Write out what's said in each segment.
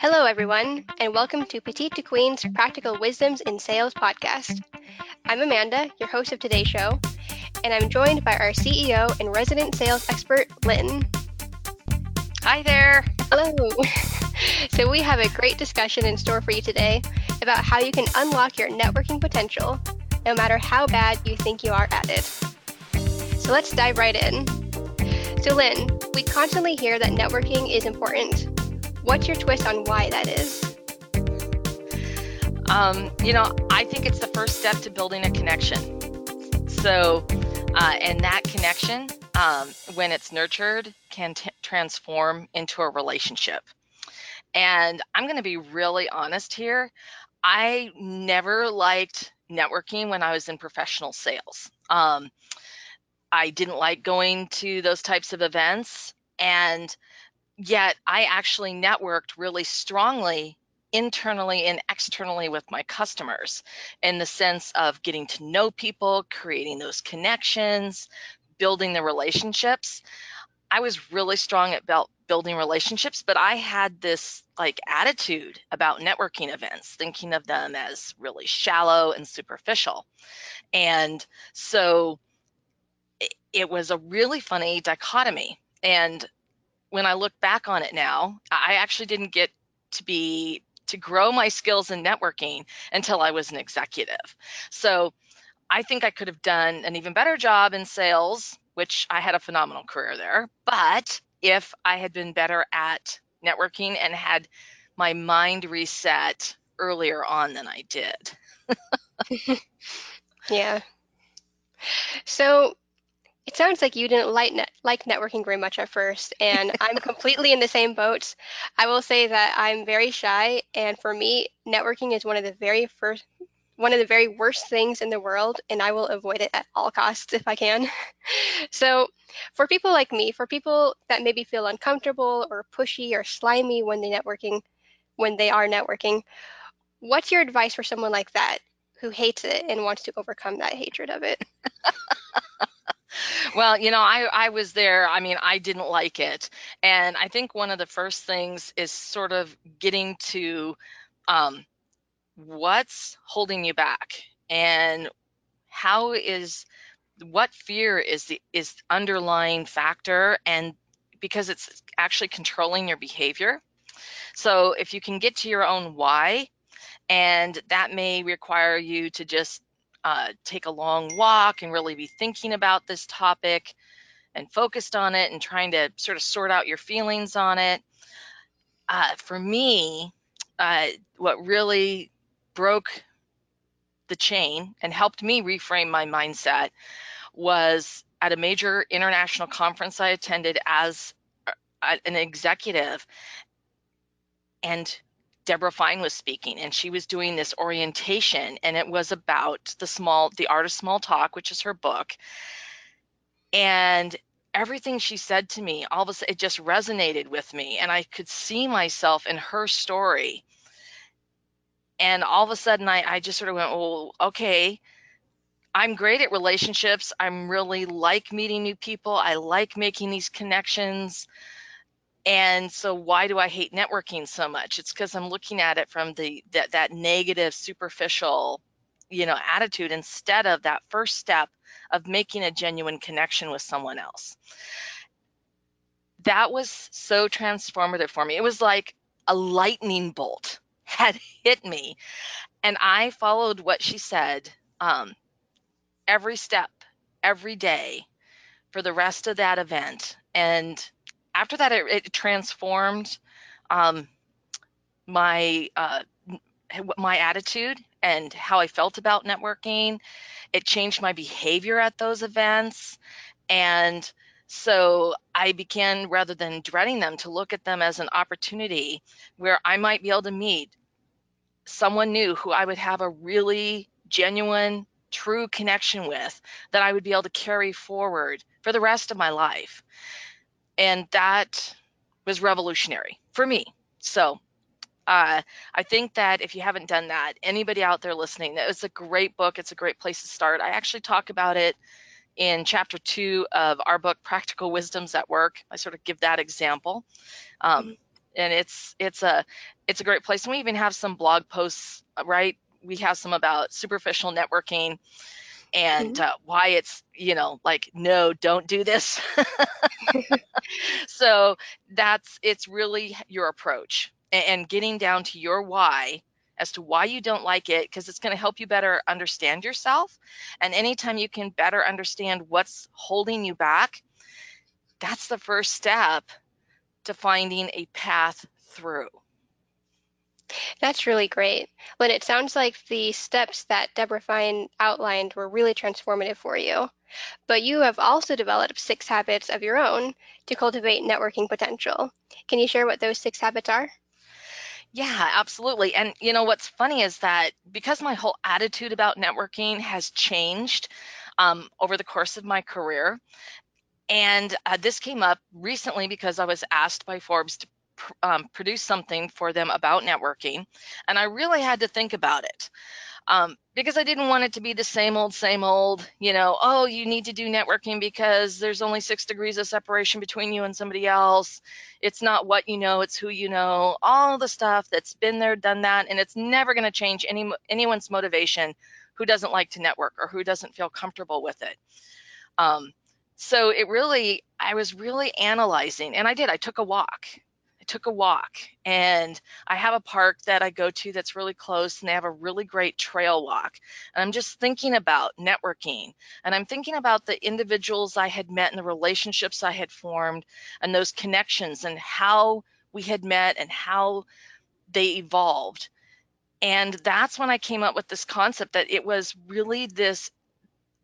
Hello, everyone, and welcome to Petite to Queen's Practical Wisdoms in Sales podcast. I'm Amanda, your host of today's show, and I'm joined by our CEO and resident sales expert, Lynn. Hi there. Hello. so, we have a great discussion in store for you today about how you can unlock your networking potential no matter how bad you think you are at it. So, let's dive right in. So, Lynn, we constantly hear that networking is important What's your twist on why that is? Um, you know, I think it's the first step to building a connection. So, uh, and that connection, um, when it's nurtured, can t- transform into a relationship. And I'm going to be really honest here. I never liked networking when I was in professional sales. Um, I didn't like going to those types of events. And yet I actually networked really strongly internally and externally with my customers in the sense of getting to know people, creating those connections, building the relationships. I was really strong at building relationships, but I had this like attitude about networking events, thinking of them as really shallow and superficial. And so it, it was a really funny dichotomy. And when I look back on it now, I actually didn't get to be to grow my skills in networking until I was an executive. So I think I could have done an even better job in sales, which I had a phenomenal career there. But if I had been better at networking and had my mind reset earlier on than I did. yeah. So it sounds like you didn't like net, like networking very much at first, and I'm completely in the same boat. I will say that I'm very shy, and for me, networking is one of the very first, one of the very worst things in the world, and I will avoid it at all costs if I can. so, for people like me, for people that maybe feel uncomfortable or pushy or slimy when they networking, when they are networking, what's your advice for someone like that who hates it and wants to overcome that hatred of it? well, you know, I, I was there. I mean, I didn't like it. And I think one of the first things is sort of getting to um, what's holding you back and how is what fear is the is underlying factor and because it's actually controlling your behavior so if you can get to your own why and that may require you to just uh, take a long walk and really be thinking about this topic and focused on it and trying to sort of sort out your feelings on it. Uh, for me, uh, what really broke the chain and helped me reframe my mindset was at a major international conference I attended as an executive. And Debra Fine was speaking, and she was doing this orientation, and it was about the small, the art of small talk, which is her book. And everything she said to me, all of a sudden, it just resonated with me, and I could see myself in her story. And all of a sudden, I, I just sort of went, "Oh, okay." I'm great at relationships. I'm really like meeting new people. I like making these connections. And so why do I hate networking so much? It's because I'm looking at it from the that that negative, superficial, you know, attitude instead of that first step of making a genuine connection with someone else. That was so transformative for me. It was like a lightning bolt had hit me. And I followed what she said um, every step, every day for the rest of that event. And after that, it, it transformed um, my uh, my attitude and how I felt about networking. It changed my behavior at those events, and so I began, rather than dreading them, to look at them as an opportunity where I might be able to meet someone new who I would have a really genuine, true connection with that I would be able to carry forward for the rest of my life and that was revolutionary for me. So uh, I think that if you haven't done that, anybody out there listening, that it's a great book. It's a great place to start. I actually talk about it in chapter two of our book, Practical Wisdoms at Work. I sort of give that example. Um, and it's it's a it's a great place. And we even have some blog posts, right? We have some about superficial networking and mm-hmm. uh, why it's you know like no don't do this. So that's it's really your approach and, and getting down to your why as to why you don't like it because it's going to help you better understand yourself. And anytime you can better understand what's holding you back that's the first step to finding a path through that's really great. Lynn, it sounds like the steps that Debra Fine outlined were really transformative for you. But you have also developed six habits of your own to cultivate networking potential. Can you share what those six habits are? Yeah, absolutely. And you know what's funny is that because my whole attitude about networking has changed um, over the course of my career, and uh, this came up recently because I was asked by Forbes to um, produce something for them about networking, and I really had to think about it. Um, because I didn't want it to be the same old, same old, you know, oh, you need to do networking because there's only six degrees of separation between you and somebody else. It's not what you know, it's who you know, all the stuff that's been there, done that, and it's never going to change any anyone's motivation who doesn't like to network or who doesn't feel comfortable with it. Um, so it really, I was really analyzing, and I did. I took a walk took a walk and I have a park that I go to that's really close and they have a really great trail walk. And I'm just thinking about networking and I'm thinking about the individuals I had met and the relationships I had formed and those connections and how we had met and how they evolved. And that's when I came up with this concept that it was really this,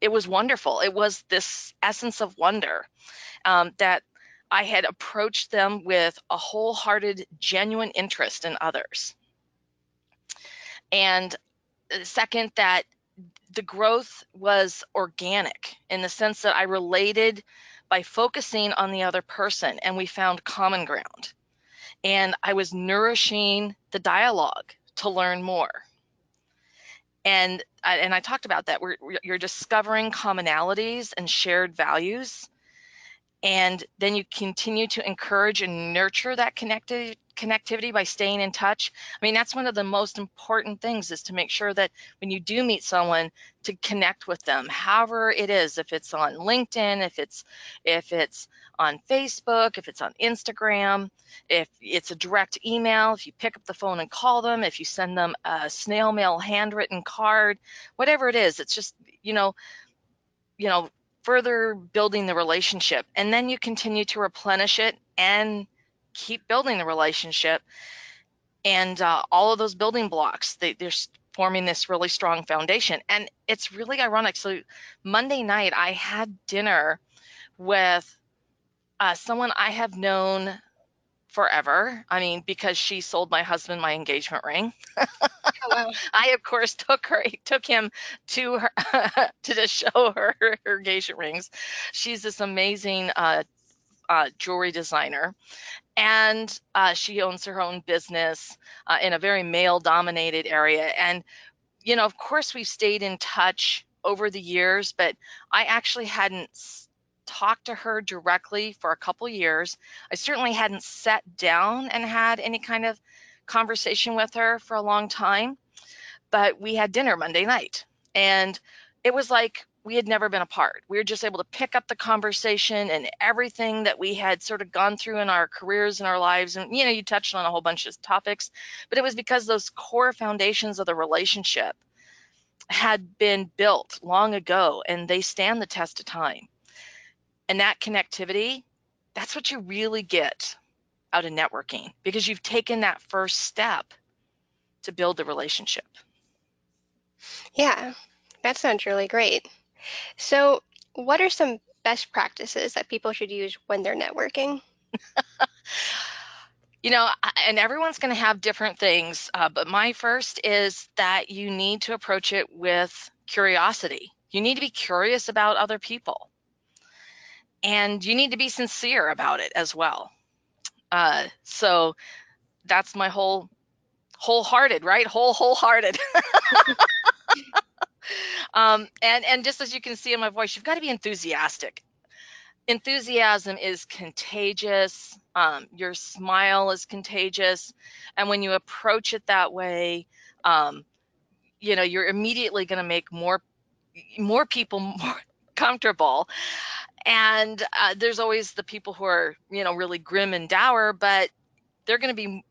it was wonderful. It was this essence of wonder um, that I had approached them with a wholehearted, genuine interest in others. And uh, second, that the growth was organic in the sense that I related by focusing on the other person and we found common ground. And I was nourishing the dialogue to learn more. And I, and I talked about that. We're, you're discovering commonalities and shared values and then you continue to encourage and nurture that connected connectivity by staying in touch. I mean that's one of the most important things is to make sure that when you do meet someone to connect with them however it is if it's on linkedin if it's if it's on facebook if it's on instagram if it's a direct email if you pick up the phone and call them if you send them a snail mail handwritten card whatever it is it's just you know you know further building the relationship. And then you continue to replenish it and keep building the relationship. And uh, all of those building blocks, they, they're forming this really strong foundation. And it's really ironic. So, Monday night, I had dinner with uh, someone I have known forever. I mean, because she sold my husband my engagement ring. oh, wow. I of course took her took him to her to just show her, her, her engagement rings. She's this amazing uh, uh, jewelry designer, and uh, she owns her own business uh, in a very male dominated area. And you know, of course, we've stayed in touch over the years, but I actually hadn't talked to her directly for a couple years. I certainly hadn't sat down and had any kind of conversation with her for a long time, but we had dinner Monday night. And it was like we had never been apart. We were just able to pick up the conversation and everything that we had sort of gone through in our careers and our lives. And, you know, you touched on a whole bunch of topics, but it was because those core foundations of the relationship had been built long ago and they stand the test of time. And that connectivity, that's what you really get out of networking because you've taken that first step to build the relationship. Yeah, that sounds really great. So, what are some best practices that people should use when they're networking? you know, and everyone's going to have different things, uh, but my first is that you need to approach it with curiosity. You need to be curious about other people and you need to be sincere about it as well. Uh, so that's my whole wholehearted, right? Whole wholehearted. um, and and just as you can see in my voice, you've got to be enthusiastic. enthusiasm is contagious. Um, your smile is contagious. And when you approach it that way, um, you know, you're immediately going to make more, more people more comfortable. And uh, there's always the people who are, you know, really grim and dour, but they're going to be,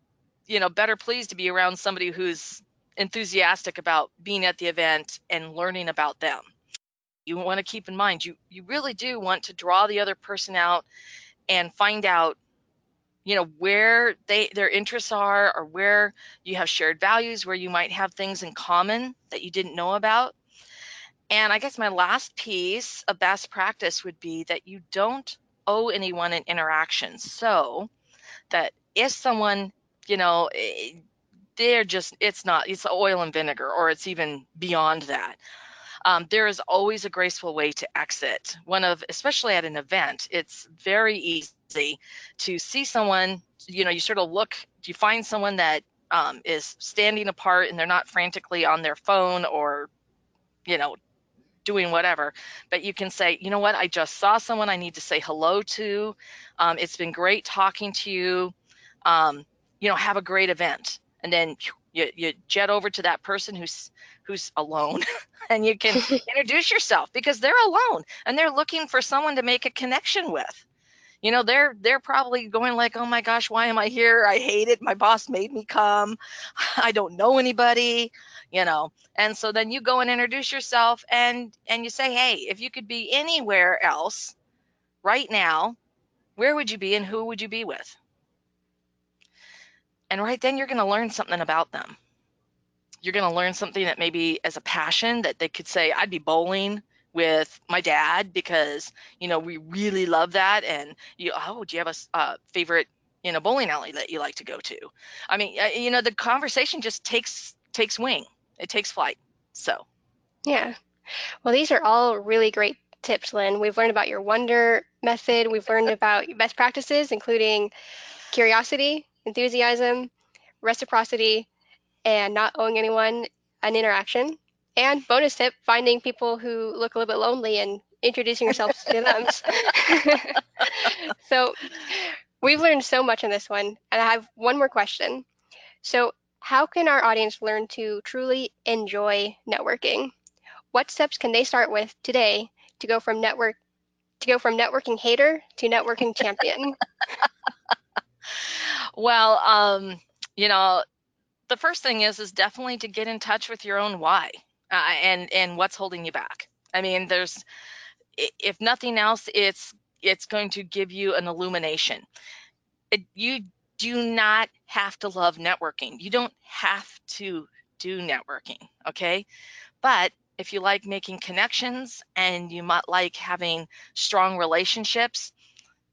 you know, better pleased to be around somebody who's enthusiastic about being at the event and learning about them. You want to keep in mind you you really do want to draw the other person out and find out you know where they their interests are or where you have shared values where you might have things in common that you didn't know about and i guess my last piece of best practice would be that you don't owe anyone an interaction so that if someone you know eh, they're just it's not it's oil and vinegar or it's even beyond that um, there is always a graceful way to exit. One of, especially at an event, it's very easy to see someone, you know, you sort of look, you find someone that um, is standing apart and they're not frantically on their phone or, you know, doing whatever, but you can say, you know what, I just saw someone I need to say hello to. Um, it's been great talking to you. Um, you know, have a great event. And then you, you jet over to that person who's who's alone and you can introduce yourself because they're alone and they're looking for someone to make a connection with. You know they're they're probably going like oh my gosh why am i here? I hate it. My boss made me come. I don't know anybody you know? And so then you go and introduce yourself and and you say hey if you could be anywhere else right now where would you be and who would you be with? And right then you're going to learn something about them. You're going to learn something that maybe as a passion that they could say i'd be bowling with my dad because you know we really love that and you oh do you have a uh, favorite you know bowling alley that you like to go to? I mean uh, you know the conversation just takes takes wing it takes flight so yeah well these are all really great tips lynn we've learned about your wonder method we've learned about best practices including curiosity enthusiasm reciprocity and not owing anyone an interaction. And bonus tip, finding people who look a little bit lonely and introducing yourselves to them. so we've learned so much in this one. And I have one more question. So how can our audience learn to truly enjoy networking? What steps can they start with today to go from network to go from networking hater to networking champion? well, um, you know, the first thing is is definitely to get in touch with your own why uh, and and what's holding you back. I mean, there's if nothing else, it's it's going to give you an illumination. It, you do not have to love networking. You don't have to do networking, okay? But if you like making connections and you might like having strong relationships,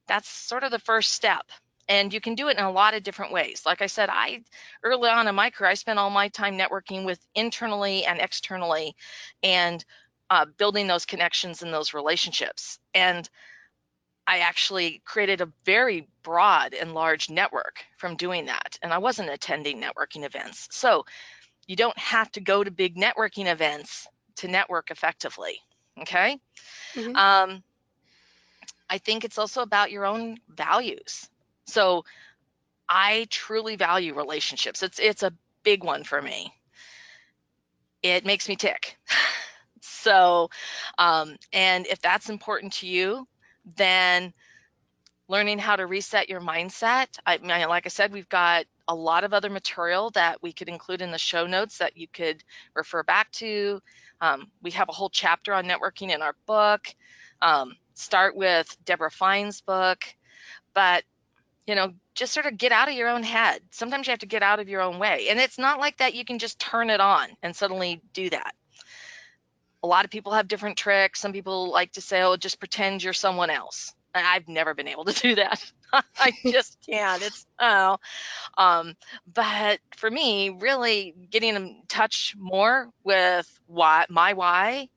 that's sort of the first step and you can do it in a lot of different ways like i said i early on in my career i spent all my time networking with internally and externally and uh, building those connections and those relationships and i actually created a very broad and large network from doing that and i wasn't attending networking events so you don't have to go to big networking events to network effectively okay mm-hmm. um, I think it's also about your own values. So I truly value relationships. It's it's a big one for me. It makes me tick. so, um, and if that's important to you, then learning how to reset your mindset. I mean, like I said, we've got a lot of other material that we could include in the show notes that you could refer back to. Um, we have a whole chapter on networking in our book. Um, start with Debra Fine's book, but you know, just sort of get out of your own head. Sometimes you have to get out of your own way. And it's not like that you can just turn it on and suddenly do that. A lot of people have different tricks. Some people like to say, oh, just pretend you're someone else. I've never been able to do that. I just can't. It's oh, um, but for me, really getting in touch more with why my why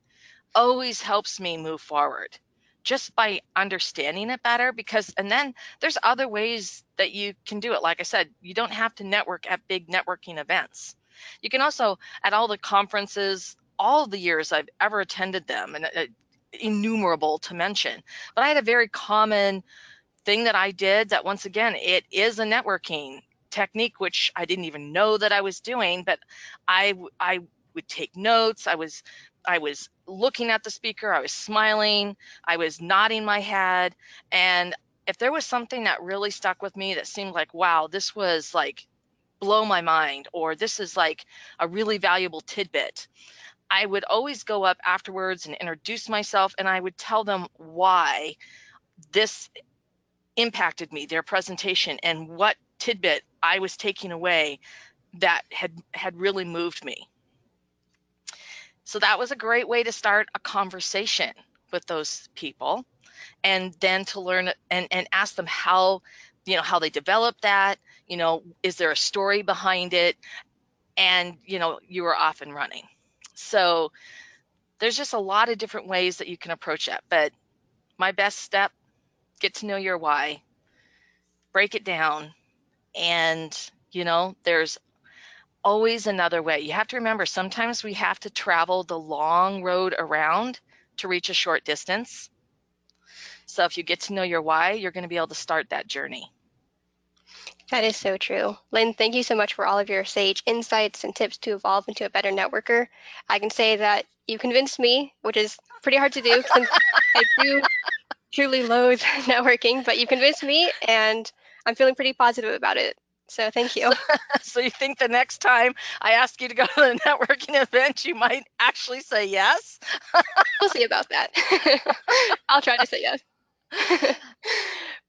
always helps me move forward just by understanding it better because and then there's other ways that you can do it like i said you don't have to network at big networking events you can also at all the conferences all the years i've ever attended them and uh, innumerable to mention. But I had a very common thing that I did that once again, it is a networking technique, which I didn't even know that I was doing, but I, I would take notes. I was, I was looking at the speaker. I was smiling. I was nodding my head. And if there was something that really stuck with me that seemed like, wow, this was like blow my mind, or this is like a really valuable tidbit, I would always go up afterwards and introduce myself and I would tell them why this impacted me, their presentation, and what tidbit I was taking away that had had really moved me. So that was a great way to start a conversation with those people and then to learn and, and ask them how you know how they developed that you know is there a story behind it and you know you were off and running so there's just a lot of different ways that you can approach that. But my best step, get to know your why, break it down, and you know, there's always another way. You have to remember sometimes we have to travel the long road around to reach a short distance. So if you get to know your why, you're going to be able to start that journey. That is so true. Lynn, thank you so much for all of your sage insights and tips to evolve into a better networker. I can say that you convinced me, which is pretty hard to do because I do truly loathe networking, but you convinced me and I'm feeling pretty positive about it. So thank you. so you think the next time I ask you to go to the networking event, you might actually say yes? we'll see about that. I'll try to say yes.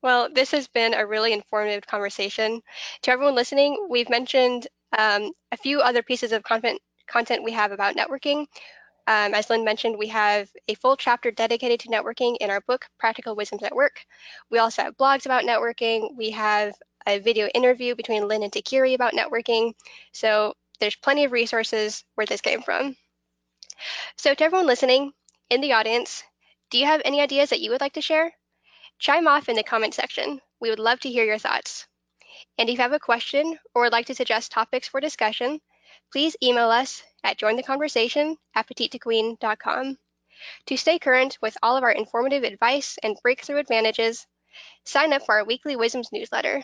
Well, this has been a really informative conversation. To everyone listening, we've mentioned um, a few other pieces of content content we have about networking. Um, as Lynn mentioned, we have a full chapter dedicated to networking in our book, Practical Wisdoms at Work. We also have blogs about networking. We have a video interview between Lynn and Takiri about networking. So there's plenty of resources where this came from. So to everyone listening in the audience, do you have any ideas that you would like to share? Chime off in the comment section. We would love to hear your thoughts. And if you have a question or would like to suggest topics for discussion, please email us at jointheconversation at petite2queen.com. To stay current with all of our informative advice and breakthrough advantages, sign up for our weekly Wisdoms newsletter.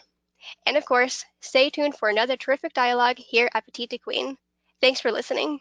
And of course, stay tuned for another terrific dialogue here at Petite Queen. Thanks for listening.